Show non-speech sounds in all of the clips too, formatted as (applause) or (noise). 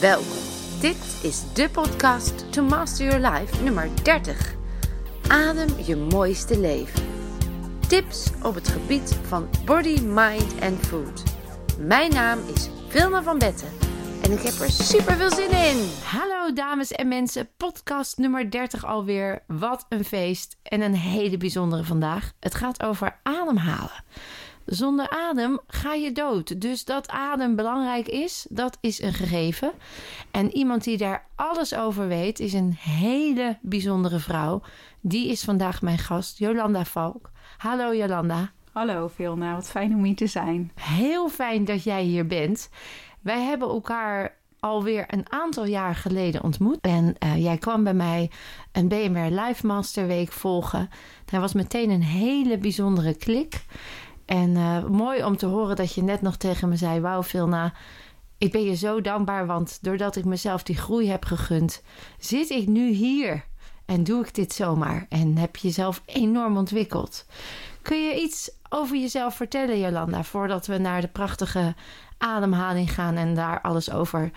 Welkom. Dit is de podcast To Master Your Life nummer 30. Adem je mooiste leven. Tips op het gebied van body, mind en food. Mijn naam is Vilma van Betten en ik heb er super veel zin in. Hallo dames en mensen, podcast nummer 30 alweer. Wat een feest en een hele bijzondere vandaag. Het gaat over ademhalen. Zonder adem ga je dood. Dus dat adem belangrijk is, dat is een gegeven. En iemand die daar alles over weet, is een hele bijzondere vrouw. Die is vandaag mijn gast, Jolanda Valk. Hallo Jolanda. Hallo Vilna, wat fijn om hier te zijn. Heel fijn dat jij hier bent. Wij hebben elkaar alweer een aantal jaar geleden ontmoet. En uh, jij kwam bij mij een BMR Live Master Week volgen. Daar was meteen een hele bijzondere klik. En uh, mooi om te horen dat je net nog tegen me zei: Wauw, Vilna, ik ben je zo dankbaar, want doordat ik mezelf die groei heb gegund, zit ik nu hier en doe ik dit zomaar. En heb je jezelf enorm ontwikkeld. Kun je iets over jezelf vertellen, Jolanda, voordat we naar de prachtige ademhaling gaan en daar alles over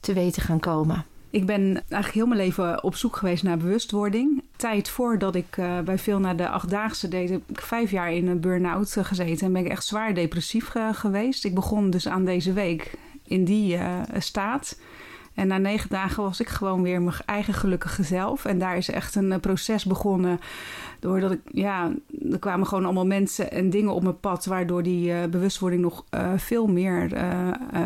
te weten gaan komen? Ik ben eigenlijk heel mijn leven op zoek geweest naar bewustwording. Tijd voordat ik uh, bij veel naar de achtdaagse deed, heb ik vijf jaar in een burn-out gezeten en ben ik echt zwaar depressief geweest. Ik begon dus aan deze week in die staat. En na negen dagen was ik gewoon weer mijn eigen gelukkige zelf. En daar is echt een uh, proces begonnen. Doordat ik, ja, er kwamen gewoon allemaal mensen en dingen op mijn pad. Waardoor die uh, bewustwording nog uh, veel meer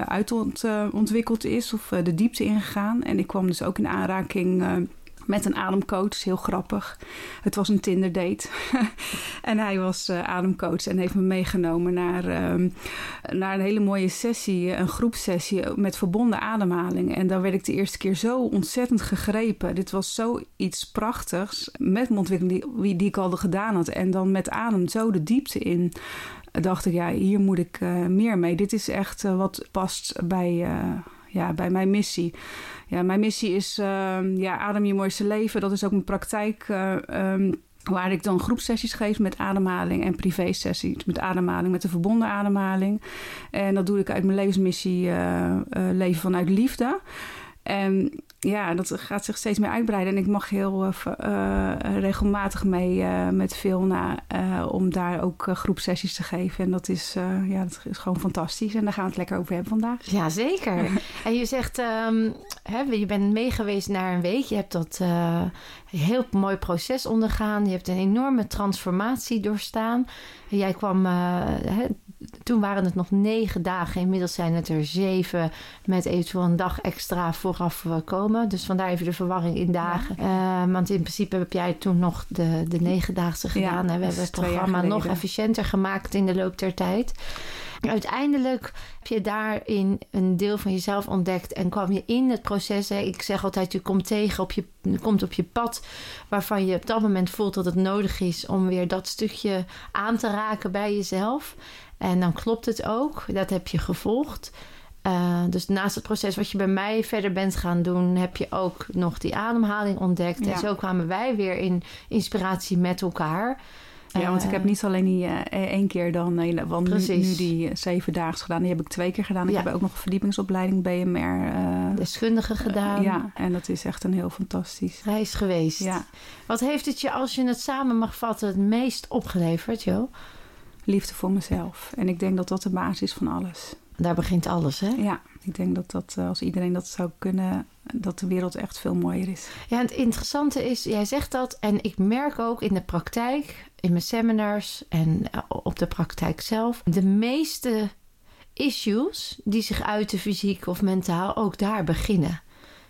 uitontwikkeld is. Of de diepte ingegaan. En ik kwam dus ook in aanraking met een ademcoach. Heel grappig. Het was een Tinder date. (laughs) en hij was uh, ademcoach en heeft me meegenomen naar, uh, naar een hele mooie sessie, een groepsessie met verbonden ademhaling. En dan werd ik de eerste keer zo ontzettend gegrepen. Dit was zoiets prachtigs met mijn ontwikkeling die, die ik al gedaan had. En dan met adem zo de diepte in dacht ik, ja, hier moet ik meer mee. Dit is echt wat past bij, ja, bij mijn missie. Ja, mijn missie is uh, ja, adem je mooiste leven. Dat is ook mijn praktijk. Um, waar ik dan groepsessies geef met ademhaling en privé-sessies met ademhaling, met de verbonden ademhaling. En dat doe ik uit mijn levensmissie leven vanuit liefde. En ja, dat gaat zich steeds meer uitbreiden. En ik mag heel uh, uh, regelmatig mee uh, met Vilna om daar ook groepsessies te geven. En dat is, ja, dat is gewoon fantastisch. En daar gaan we het lekker over hebben vandaag. Ja, zeker. (laughs) en je zegt, um, hè, je bent meegeweest naar een week. Je hebt dat heel mooi proces ondergaan. Je hebt een enorme transformatie doorstaan. Jij kwam toen waren het nog negen dagen. Inmiddels zijn het er zeven met eventueel een dag extra vooraf komen. Dus vandaar even de verwarring in dagen. Ja. Uh, want in principe heb jij toen nog de, de negendaagse gedaan. Ja, we hebben het programma nog efficiënter gemaakt in de loop der tijd. Uiteindelijk heb je daarin een deel van jezelf ontdekt en kwam je in het proces. Hè, ik zeg altijd, je komt tegen op je komt op je pad waarvan je op dat moment voelt dat het nodig is om weer dat stukje aan te raken bij jezelf. En dan klopt het ook. Dat heb je gevolgd. Uh, dus naast het proces wat je bij mij verder bent gaan doen, heb je ook nog die ademhaling ontdekt. Ja. En zo kwamen wij weer in inspiratie met elkaar. Ja, want ik heb niet alleen die uh, één keer dan, uh, want nu, nu, die zeven dagen gedaan, die heb ik twee keer gedaan. Ik ja. heb ook nog een verdiepingsopleiding BMR. Uh, Deskundige gedaan. ja, en dat is echt een heel fantastisch reis geweest. Ja. Wat heeft het je, als je het samen mag vatten, het meest opgeleverd, Jo? liefde voor mezelf. En ik denk dat dat de basis is van alles. Daar begint alles, hè? Ja, ik denk dat, dat als iedereen dat zou kunnen, dat de wereld echt veel mooier is. Ja, het interessante is, jij zegt dat en ik merk ook in de praktijk, in mijn seminars en op de praktijk zelf, de meeste issues die zich uiten fysiek of mentaal ook daar beginnen.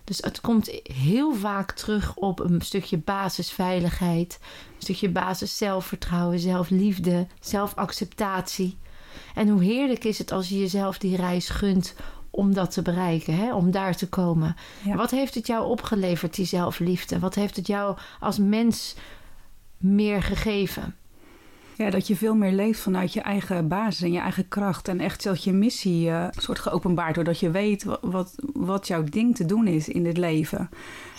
Dus het komt heel vaak terug op een stukje basisveiligheid, een stukje basis zelfvertrouwen, zelfliefde, zelfacceptatie. En hoe heerlijk is het als je jezelf die reis gunt om dat te bereiken, hè? om daar te komen. Ja. Wat heeft het jou opgeleverd, die zelfliefde? Wat heeft het jou als mens meer gegeven? Ja, dat je veel meer leeft vanuit je eigen basis en je eigen kracht. En echt dat je missie uh, soort geopenbaard wordt. Dat je weet wat, wat, wat, jouw ding te doen is in dit leven.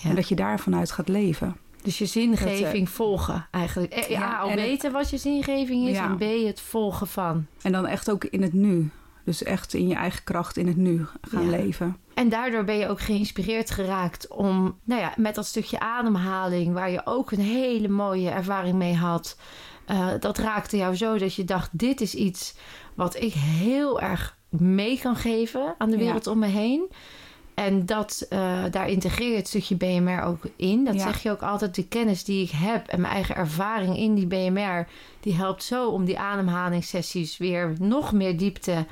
Ja. En dat je daar vanuit gaat leven. Dus je zingeving dat, volgen eigenlijk. Ja, al weten wat je zingeving is ja. en B, het volgen van. En dan echt ook in het nu. Dus echt in je eigen kracht in het nu gaan Ja. leven. En daardoor ben je ook geïnspireerd geraakt om, nou ja, met dat stukje ademhaling, waar je ook een hele mooie ervaring mee had. eh, dat raakte jou zo dat je dacht: dit is iets wat ik heel erg mee kan geven aan de Ja. wereld om me heen. En dat, eh, daar integreer je het stukje BMR ook in. Dat Ja. zeg je ook altijd. De kennis die ik heb en mijn eigen ervaring in die BMR, die helpt zo om die ademhalingssessies weer nog meer diepte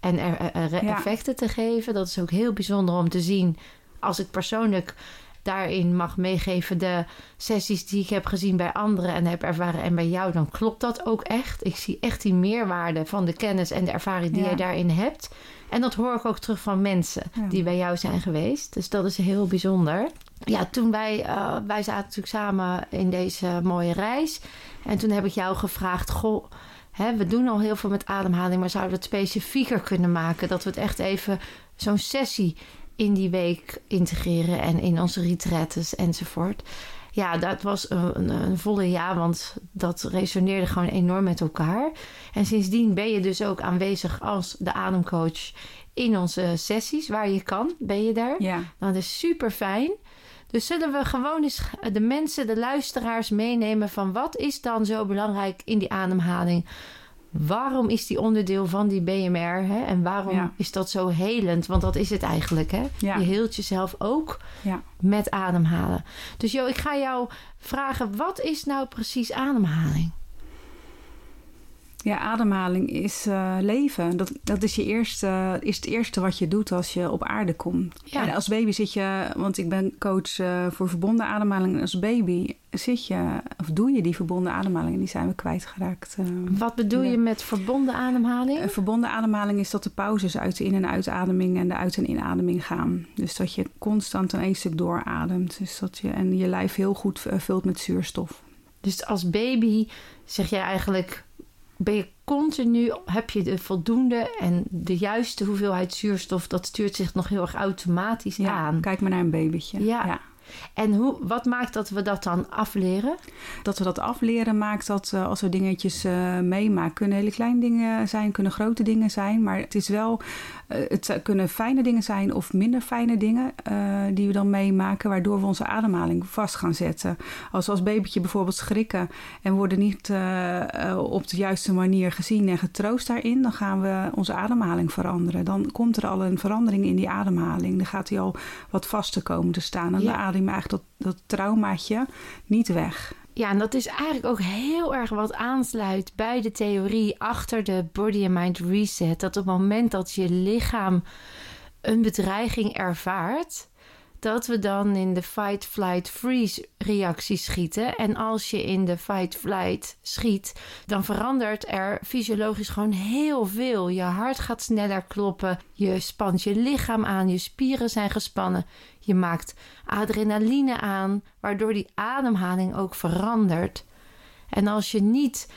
en er, er- er- Ja. effecten te geven. Dat is ook heel bijzonder om te zien. Als ik persoonlijk daarin mag meegeven de sessies die ik heb gezien bij anderen en heb ervaren en bij jou, dan klopt dat ook echt. Ik zie echt die meerwaarde van de kennis en de ervaring die Ja. jij daarin hebt. En dat hoor ik ook terug van mensen Ja. die bij jou zijn geweest. Dus dat is heel bijzonder. Ja, toen wij, eh, wij zaten natuurlijk samen in deze mooie reis. En toen heb ik jou gevraagd: Goh, hè, we doen al heel veel met ademhaling, maar zouden we het specifieker kunnen maken? Dat we het echt even zo'n sessie in die week integreren en in onze retretes enzovoort. Ja, dat was een, een, een volle ja, want dat resoneerde gewoon enorm met elkaar. En sindsdien ben je dus ook aanwezig als de ademcoach in onze sessies, waar je kan, ben je daar. Ja, dat is super fijn. Dus zullen we gewoon eens de mensen, de luisteraars meenemen van wat is dan zo belangrijk in die ademhaling? Waarom is die onderdeel van die BMR? Hè? En waarom Ja. is dat zo helend? Want dat is het eigenlijk. Hè? Ja. Je heelt jezelf ook ja. met ademhalen. Dus Jo, ik ga jou vragen: wat is nou precies ademhaling? Ja, ademhaling is eh, leven. Dat, dat is, je eerste, is het eerste wat je doet als je op aarde komt. Ja. En als baby zit je, want ik ben coach eh, voor verbonden ademhaling. En Als baby zit je, of doe je die verbonden ademhaling. En die zijn we kwijtgeraakt. eh. Wat bedoel Ja. je met verbonden ademhaling? Een verbonden ademhaling is dat de pauzes uit de in- en uitademing en de uit- en inademing gaan. Dus dat je constant aan één stuk doorademt. Dus dat je, en je lijf heel goed vult met zuurstof. Dus als baby zeg jij eigenlijk, ben je continu, heb je de voldoende en de juiste hoeveelheid zuurstof, dat stuurt zich nog heel erg automatisch Ja, aan. kijk maar naar een babytje. Ja. En hoe, wat maakt dat we dat dan afleren? Dat we dat afleren maakt dat eh, als we dingetjes eh, meemaken, kunnen hele kleine dingen zijn, kunnen grote dingen zijn. Maar het is wel, eh, het kunnen fijne dingen zijn of minder fijne dingen die we dan meemaken, waardoor we onze ademhaling vast gaan zetten. Als we als babytje bijvoorbeeld schrikken en worden niet op de juiste manier gezien en getroost daarin, dan gaan we onze ademhaling veranderen. Dan komt er al een verandering in die ademhaling. Dan gaat die al wat vaster komen te staan. En Ja. dan adem eigenlijk dat, dat traumaatje niet weg. Ja, en dat is eigenlijk ook heel erg wat aansluit bij de theorie achter de body and mind reset. Dat op het moment dat je lichaam een bedreiging ervaart, dat we dan in de fight, flight, freeze reactie schieten. En als je in de fight, flight schiet, dan verandert er fysiologisch gewoon heel veel. Je hart gaat sneller kloppen, je spant je lichaam aan, je spieren zijn gespannen. Je maakt adrenaline aan, waardoor die ademhaling ook verandert. En als je niet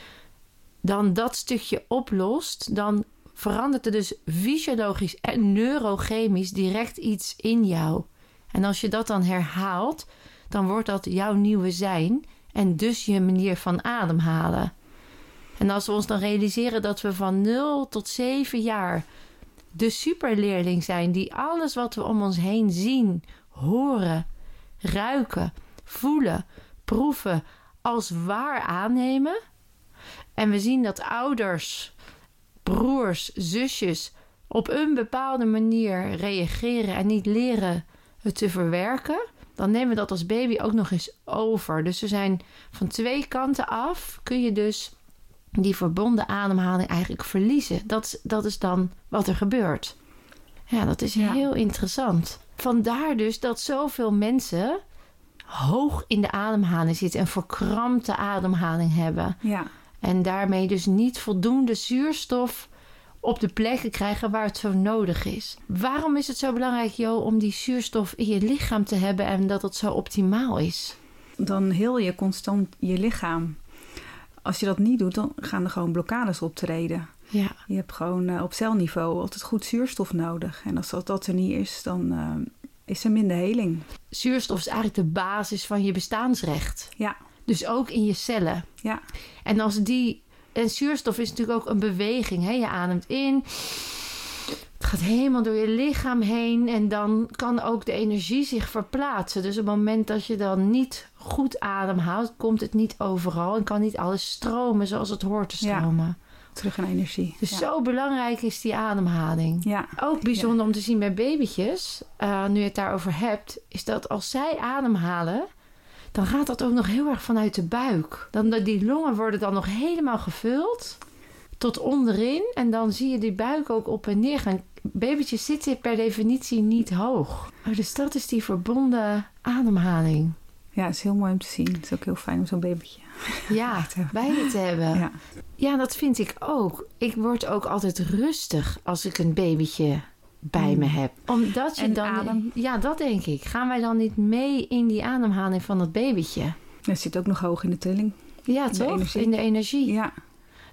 dan dat stukje oplost, dan verandert er dus fysiologisch en neurochemisch direct iets in jou. En als je dat dan herhaalt, dan wordt dat jouw nieuwe zijn en dus je manier van ademhalen. En als we ons dan realiseren dat we van 0 tot 7 jaar de superleerling zijn die alles wat we om ons heen zien, horen, ruiken, voelen, proeven als waar aannemen. En we zien dat ouders, broers, zusjes op een bepaalde manier reageren en niet leren het te verwerken, dan nemen we dat als baby ook nog eens over. Dus we zijn van twee kanten af, kun je dus die verbonden ademhaling eigenlijk verliezen. Dat, is- dat is dan wat er gebeurt. Ja, dat is Ja. heel interessant. Vandaar dus dat zoveel mensen hoog in de ademhaling zitten en verkrampte ademhaling hebben. Ja. En daarmee dus niet voldoende zuurstof op de plekken krijgen waar het zo nodig is. Waarom is het zo belangrijk, Jo, om die zuurstof in je lichaam te hebben en dat het zo optimaal is? dan heel je constant je lichaam. Als je dat niet doet, dan gaan er gewoon blokkades optreden. Ja, Je hebt gewoon eh, op celniveau altijd goed zuurstof nodig. En als dat, dat er niet is, dan eh, is er minder heling. zuurstof is eigenlijk de basis van je bestaansrecht. Ja, Dus ook in je cellen. ja, En als die. En zuurstof is natuurlijk ook een beweging. Hè? Je ademt in gaat helemaal door je lichaam heen en dan kan ook de energie zich verplaatsen. Dus op het moment dat je dan niet goed ademhaalt, komt het niet overal en kan niet alles stromen zoals het hoort te stromen. Terug naar energie. Dus zo belangrijk is die ademhaling. Ja. Ook bijzonder om te zien bij babytjes, uh, nu je het daarover hebt, is dat als zij ademhalen, dan gaat dat ook nog heel erg vanuit de buik. Dan, die longen worden dan nog helemaal gevuld tot onderin. En dan zie je die buik ook op en neer gaan. Babytjes zitten per definitie niet hoog. Oh, dus dat is die verbonden ademhaling. Ja, het is heel mooi om te zien. Het is ook heel fijn om zo'n babytje ja, (laughs) bij je te hebben. Ja. ja, dat vind ik ook. Ik word ook altijd rustig als ik een babytje bij me heb. Omdat je En dan. adem. Ja, dat denk ik. Gaan wij dan niet mee in die ademhaling van dat babytje? Het zit ook nog hoog in de trilling. Ja, de toch? energie. In de energie. Ja.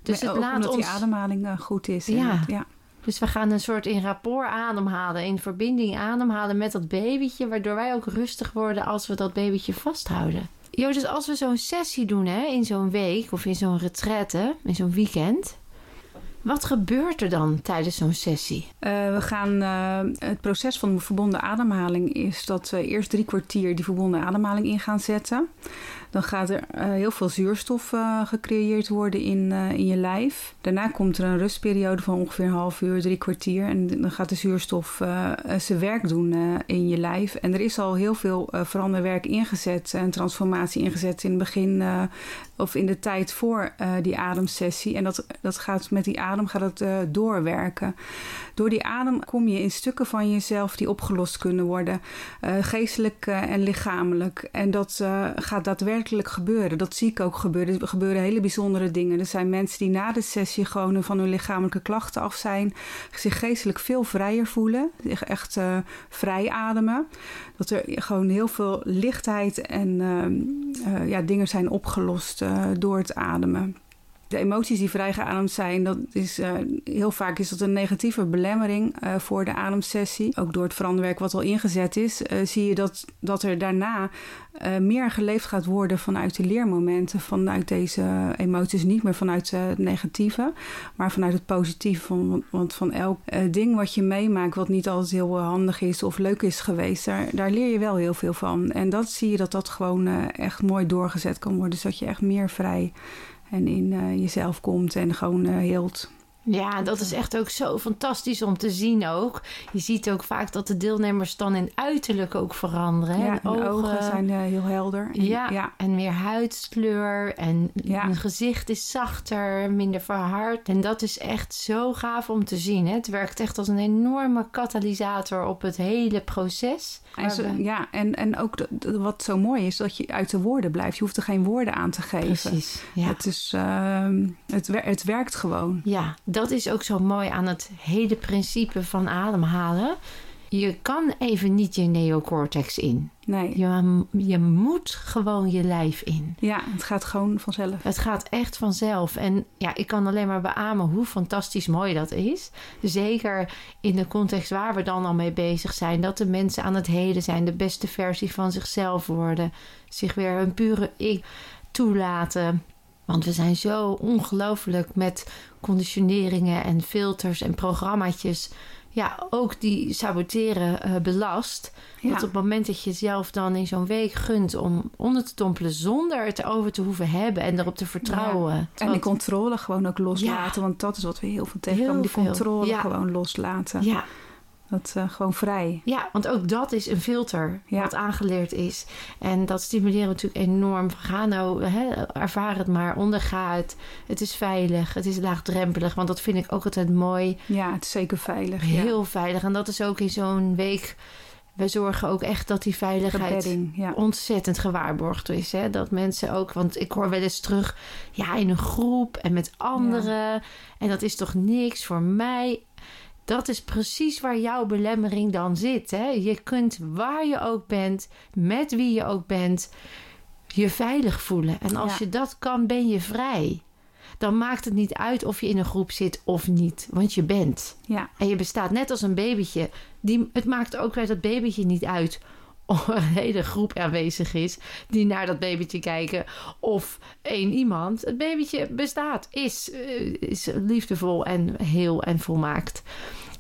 dus Maar het ook laat omdat ons. die ademhaling eh, goed is. en Ja. het- ja. Dus we gaan een soort in rapport ademhalen, in verbinding ademhalen met dat babytje, waardoor wij ook rustig worden als we dat babytje vasthouden. Jo, dus als we zo'n sessie doen hè, in zo'n week of in zo'n retraite, in zo'n weekend, wat gebeurt er dan tijdens zo'n sessie? Eh, we gaan, eh, het proces van de verbonden ademhaling is dat we eerst drie kwartier die verbonden ademhaling in gaan zetten. Dan gaat er eh, heel veel zuurstof eh, gecreëerd worden in, eh, in je lijf. Daarna komt er een rustperiode van ongeveer een half uur, drie kwartier. En dan gaat de zuurstof zijn werk doen in je lijf. En er is al heel veel veranderwerk ingezet en transformatie ingezet in het begin of in de tijd voor die ademsessie. En dat, dat gaat met die adem gaat het, doorwerken. Door die adem kom je in stukken van jezelf die opgelost kunnen worden, geestelijk en lichamelijk. En dat gaat daadwerkelijk gebeuren. Dat zie ik ook gebeuren. Er gebeuren hele bijzondere dingen. Er zijn mensen die na de sessie gewoon van hun lichamelijke klachten af zijn, zich geestelijk veel vrijer voelen, zich echt eh, vrij ademen. Dat er gewoon heel veel lichtheid en ehm, eh, ja, dingen zijn opgelost eh, door het ademen. De emoties die vrijgeademd zijn, dat is, eh, heel vaak is dat een negatieve belemmering eh, voor de ademsessie. Ook door het veranderwerk wat al ingezet is, eh, zie je dat, dat er daarna meer geleefd gaat worden vanuit de leermomenten, vanuit deze emoties. Niet meer vanuit het negatieve, maar vanuit het positieve. Van, want- van elk ding wat je meemaakt, wat niet altijd heel handig is of leuk is geweest, daar, daar leer je wel heel veel van. En dat zie je dat dat gewoon echt mooi doorgezet kan worden. Dus dat je echt meer vrij en in eh, jezelf komt en gewoon eh, heelt. Ja, dat is echt ook zo fantastisch om te zien ook. Je ziet ook vaak dat de deelnemers dan in uiterlijk ook veranderen. Ja, de ogen zijn eh, heel helder. En- Ja, ja, en meer huidskleur en Ja. een gezicht is zachter, minder verhard. En dat is echt zo gaaf om te zien. Hè? Het werkt echt als een enorme katalysator op het hele proces. En, zo- ja, en, en ook de- de- wat zo mooi is, dat je uit de woorden blijft. Je hoeft er geen woorden aan te geven. Precies, ja. Het, is, ehm, het, wer- het werkt gewoon. Ja, dat is ook zo mooi aan het hele principe van ademhalen. Je kan even niet je neocortex in. Nee, Je, je moet gewoon je lijf in. ja, het gaat gewoon vanzelf. Het gaat echt vanzelf. En ja, ik kan alleen maar beamen hoe fantastisch mooi dat is. Zeker in de context waar we dan al mee bezig zijn. Dat de mensen aan het heden zijn, de beste versie van zichzelf worden. Zich weer hun pure ik toelaten. Want we zijn zo ongelooflijk met conditioneringen en filters en programmaatjes. Ja, ook die saboteren eh, belast. Ja. Dat op het moment dat je zelf dan in zo'n week gunt om onder te dompelen zonder het erover te hoeven hebben en erop te vertrouwen. En die controle gewoon ook loslaten. Want dat is wat we heel veel tegenkomen. Die veel. controle gewoon loslaten. ja, Dat eh, gewoon vrij. ja, want ook dat is een filter Ja. wat aangeleerd is. En dat stimuleren we natuurlijk enorm. Ga nou, hè, ervaar het maar, onderga het. Het is veilig, het is laagdrempelig. Want dat vind ik ook altijd mooi. Ja, het is zeker veilig. ja. Heel veilig. En dat is ook in zo'n week. We zorgen ook echt dat die veiligheid Bedding, ja. ontzettend gewaarborgd is. Hè? Dat mensen ook, want ik hoor wel eens terug, ja, in een groep en met anderen. En dat is toch niks voor mij. Dat is precies waar jouw belemmering dan zit. Hè? Je kunt waar je ook bent, met wie je ook bent, je veilig voelen. En als Ja. je dat kan, ben je vrij. Dan maakt het niet uit of je in een groep zit of niet, want je bent. Ja, En je bestaat net als een babytje. Die, het maakt ook bij dat babytje niet uit een hele groep aanwezig is die naar dat babytje kijken. Of één iemand. Het babytje bestaat, is, eh, is liefdevol en heel en volmaakt.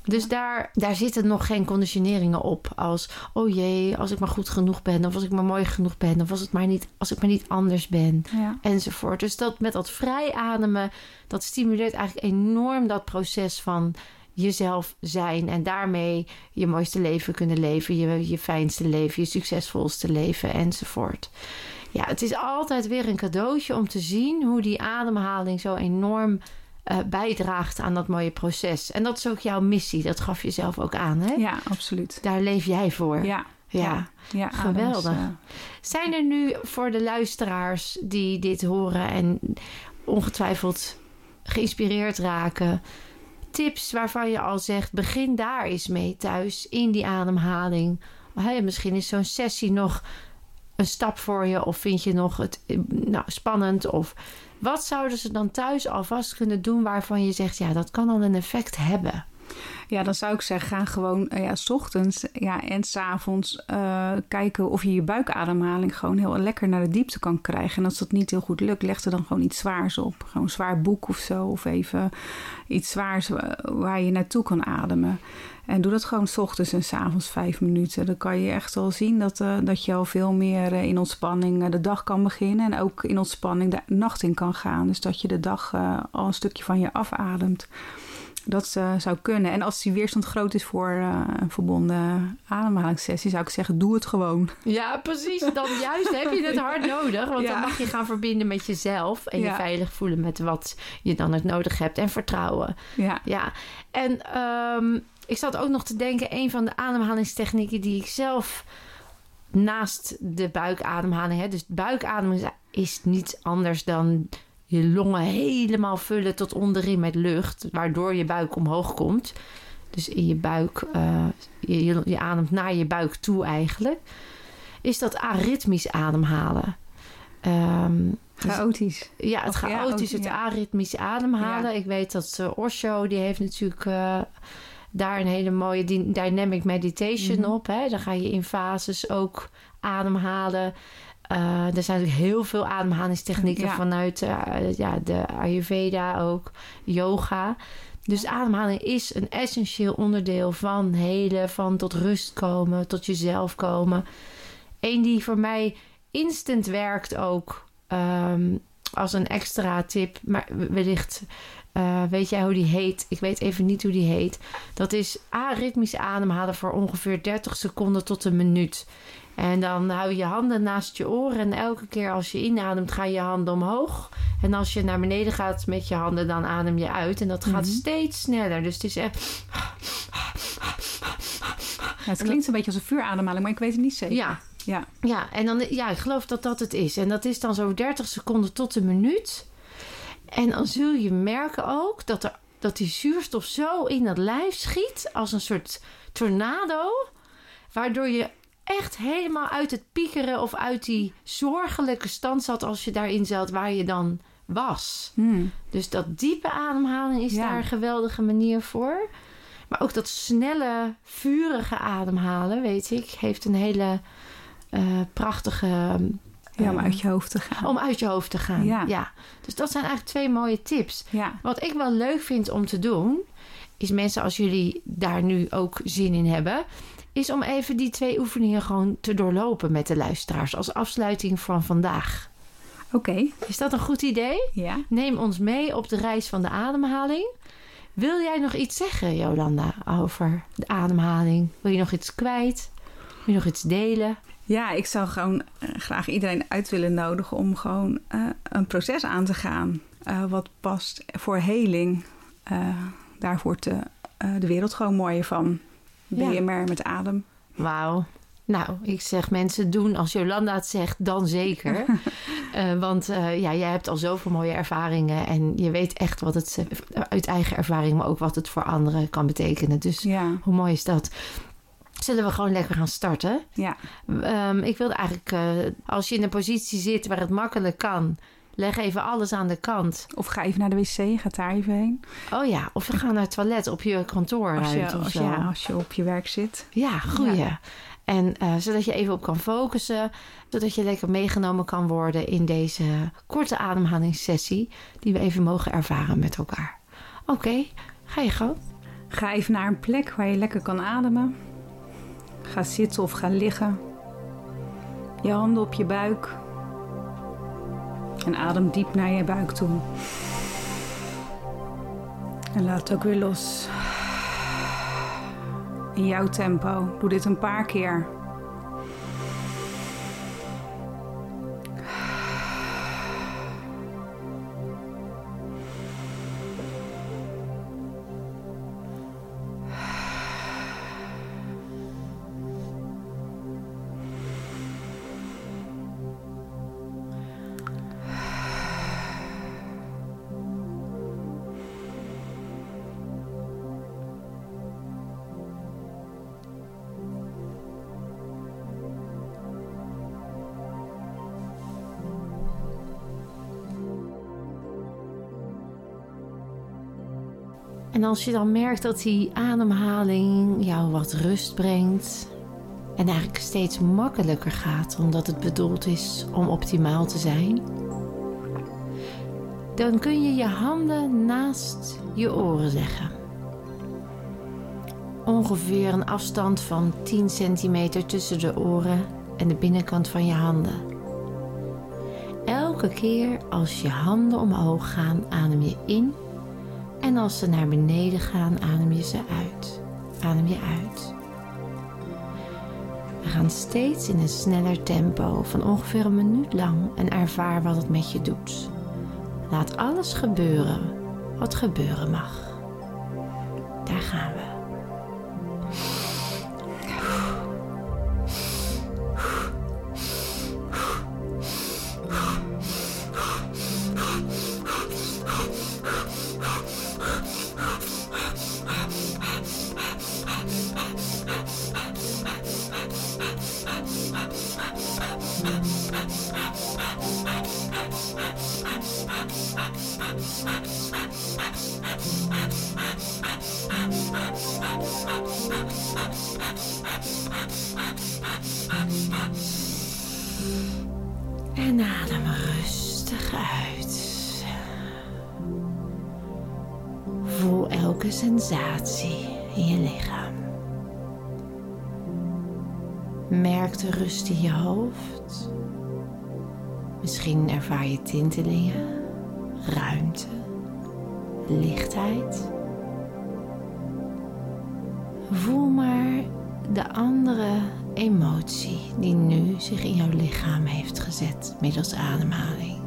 Dus daar, daar zitten nog geen conditioneringen op. Als, oh jee, als ik maar goed genoeg ben. Of als ik maar mooi genoeg ben. Of als, het maar niet, als ik maar niet anders ben. Ja. Enzovoort. Dus dat met dat vrij ademen, dat stimuleert eigenlijk enorm dat proces van jezelf zijn. En daarmee je mooiste leven kunnen leven. Je, je fijnste leven, je succesvolste leven enzovoort. Ja, het is altijd weer een cadeautje om te zien hoe die ademhaling zo enorm uh, bijdraagt aan dat mooie proces. En dat is ook jouw missie. Dat gaf je zelf ook aan, hè? Ja, absoluut. Daar leef jij voor. Ja. Ja, ja geweldig. Uh... Zijn er nu voor de luisteraars die dit horen en ongetwijfeld geïnspireerd raken, tips waarvan je al zegt: begin daar eens mee thuis in die ademhaling? Hey, misschien is zo'n sessie nog een stap voor je, of vind je nog het nou, spannend? Of wat zouden ze dan thuis alvast kunnen doen waarvan je zegt: ja, dat kan al een effect hebben? Ja, dan zou ik zeggen, ga gewoon uh, ja, s ochtends ja, en s avonds uh, kijken of je je buikademhaling gewoon heel lekker naar de diepte kan krijgen. En als dat niet heel goed lukt, leg er dan gewoon iets zwaars op. Gewoon een zwaar boek of zo. Of even iets zwaars waar je naartoe kan ademen. En doe dat gewoon s ochtends en s avonds vijf minuten. Dan kan je echt wel zien dat, uh, dat je al veel meer in ontspanning de dag kan beginnen. En ook in ontspanning de nacht in kan gaan. Dus dat je de dag al een stukje van je afademt. Dat uh, zou kunnen. En als die weerstand groot is voor uh, een verbonden ademhalingssessie, zou ik zeggen: doe het gewoon. Ja, precies. Dan juist heb je het hard nodig. Want ja. dan mag je gaan verbinden met jezelf. En ja. je veilig voelen met wat je dan het nodig hebt. En vertrouwen. Ja. ja. En um, ik zat ook nog te denken: een van de ademhalingstechnieken die ik zelf naast de buikademhaling. Hè, dus buikademing is niets anders dan je longen helemaal vullen tot onderin met lucht, waardoor je buik omhoog komt. Dus in je buik, uh, je, je, je, ademt naar je buik toe eigenlijk. Is dat aritmisch ademhalen. Um, chaotisch. Dus, ja, het chaotisch, het ja. aritmisch ademhalen. Ja. Ik weet dat uh, Osho, die heeft natuurlijk uh, daar een hele mooie dynamic meditation mm -hmm. op. Hè? Dan ga je in fases ook ademhalen. Uh, er zijn natuurlijk heel veel ademhalingstechnieken ja. vanuit uh, ja, de Ayurveda ook, yoga. Dus ademhaling is een essentieel onderdeel van helen, van tot rust komen, tot jezelf komen. Eén die voor mij instant werkt ook um, als een extra tip, maar wellicht uh, weet jij hoe die heet? Ik weet even niet hoe die heet. Dat is aritmisch ademhalen voor ongeveer 30 seconden tot een minuut. En dan hou je je handen naast je oren. En elke keer als je inademt, gaan je handen omhoog. En als je naar beneden gaat met je handen, dan adem je uit. En dat gaat mm -hmm. steeds sneller. Dus het is echt. Ja, het klinkt een beetje als een vuurademhaling, maar ik weet het niet zeker. Ja. Ja. ja, en dan, ja, ik geloof dat dat het is. En dat is dan zo 30 seconden tot een minuut. En dan zul je merken ook dat, er, dat die zuurstof zo in dat lijf schiet als een soort tornado. Waardoor je echt helemaal uit het piekeren of uit die zorgelijke stand zat als je daarin zat waar je dan was. Hmm. Dus dat diepe ademhaling is Ja. daar een geweldige manier voor. Maar ook dat snelle, vurige ademhalen, weet ik, heeft een hele eh, prachtige. Ja, om uit je hoofd te gaan. om uit je hoofd te gaan. Ja. Dus dat zijn eigenlijk twee mooie tips. Ja. Wat ik wel leuk vind om te doen, is mensen als jullie daar nu ook zin in hebben, is om even die twee oefeningen gewoon te doorlopen met de luisteraars als afsluiting van vandaag. Oké. Is dat een goed idee? Ja. Neem ons mee op de reis van de ademhaling. Wil jij nog iets zeggen, Jolanda, over de ademhaling? Wil je nog iets kwijt? Wil je nog iets delen? Ja, ik zou gewoon eh, graag iedereen uit willen nodigen om gewoon eh, een proces aan te gaan. eh, wat past voor heling. Eh, daar wordt de, de wereld gewoon mooier van. Ja. BMR met adem. Wauw. Nou, ik zeg mensen doen als Jolanda het zegt, dan zeker. (laughs) Want ja, jij hebt al zoveel mooie ervaringen en je weet echt wat het uit eigen ervaring, maar ook wat het voor anderen kan betekenen. Dus Ja, hoe mooi is dat? Zullen we gewoon lekker gaan starten? ja. Ehm, ik wilde eigenlijk, eh, als je in een positie zit waar het makkelijk kan, leg even alles aan de kant. Of ga even naar de wc, ga daar even heen. Oh ja, of we gaan naar het toilet op je kantoor Als je, uit of als, zo. ja, als je op je werk zit. Ja, goeie. Ja. En eh, zodat je even op kan focussen. Zodat je lekker meegenomen kan worden in deze korte ademhalingssessie. Die we even mogen ervaren met elkaar. Oké, ga je gang. Ga even naar een plek waar je lekker kan ademen. Ga zitten of ga liggen. Je handen op je buik. En adem diep naar je buik toe. En laat het ook weer los. In jouw tempo. Doe dit een paar keer. En als je dan merkt dat die ademhaling jou wat rust brengt en eigenlijk steeds makkelijker gaat omdat het bedoeld is om optimaal te zijn, dan kun je je handen naast je oren leggen. Ongeveer een afstand van 10 centimeter tussen de oren en de binnenkant van je handen. Elke keer als je handen omhoog gaan, adem je in en als ze naar beneden gaan, adem je ze uit. Adem je uit. We gaan steeds in een sneller tempo van ongeveer een minuut lang en ervaar wat het met je doet. Laat alles gebeuren wat gebeuren mag. Daar gaan we. En adem rustig uit. Voel elke sensatie in je lichaam. Merk de rust in je hoofd. Misschien ervaar je tintelingen, ruimte, lichtheid. Voel maar de andere emotie die nu zich in jouw lichaam heeft gezet middels ademhaling.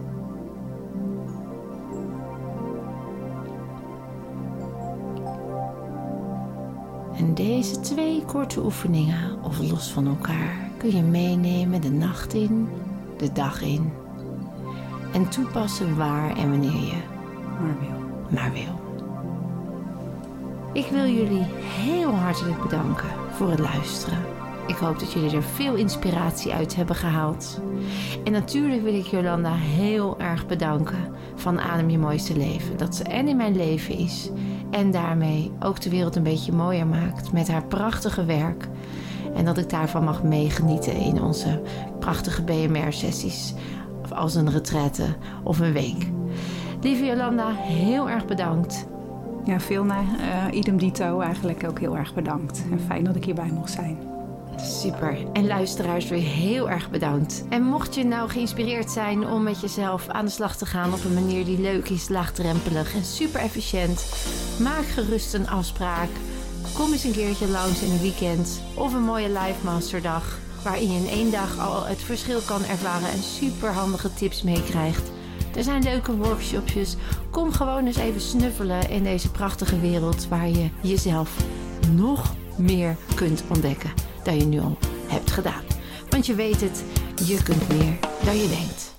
En deze twee korte oefeningen, of los van elkaar, kun je meenemen de nacht in, de dag in. En toepassen waar en wanneer je Maar wil. maar wil. Ik wil jullie heel hartelijk bedanken voor het luisteren. Ik hoop dat jullie er veel inspiratie uit hebben gehaald. En natuurlijk wil ik Jolanda heel erg bedanken van Adem je mooiste leven. Dat ze en in mijn leven is en daarmee ook de wereld een beetje mooier maakt met haar prachtige werk. En dat ik daarvan mag meegenieten in onze prachtige BMR-sessies. Of als een retraite of een week. Lieve Jolanda, heel erg bedankt. Ja, veel naar eh, idem dito eigenlijk ook heel erg bedankt. En fijn dat ik hierbij mocht zijn. Super. En luisteraars weer heel erg bedankt. En mocht je nou geïnspireerd zijn om met jezelf aan de slag te gaan op een manier die leuk is, laagdrempelig en super efficiënt, maak gerust een afspraak. Kom eens een keertje langs in een weekend of een mooie live masterdag. Waarin je in één dag al het verschil kan ervaren en super handige tips meekrijgt. Er zijn leuke workshopjes. Kom gewoon eens even snuffelen in deze prachtige wereld waar je jezelf nog meer kunt ontdekken dan je nu al hebt gedaan. Want je weet het, je kunt meer dan je denkt.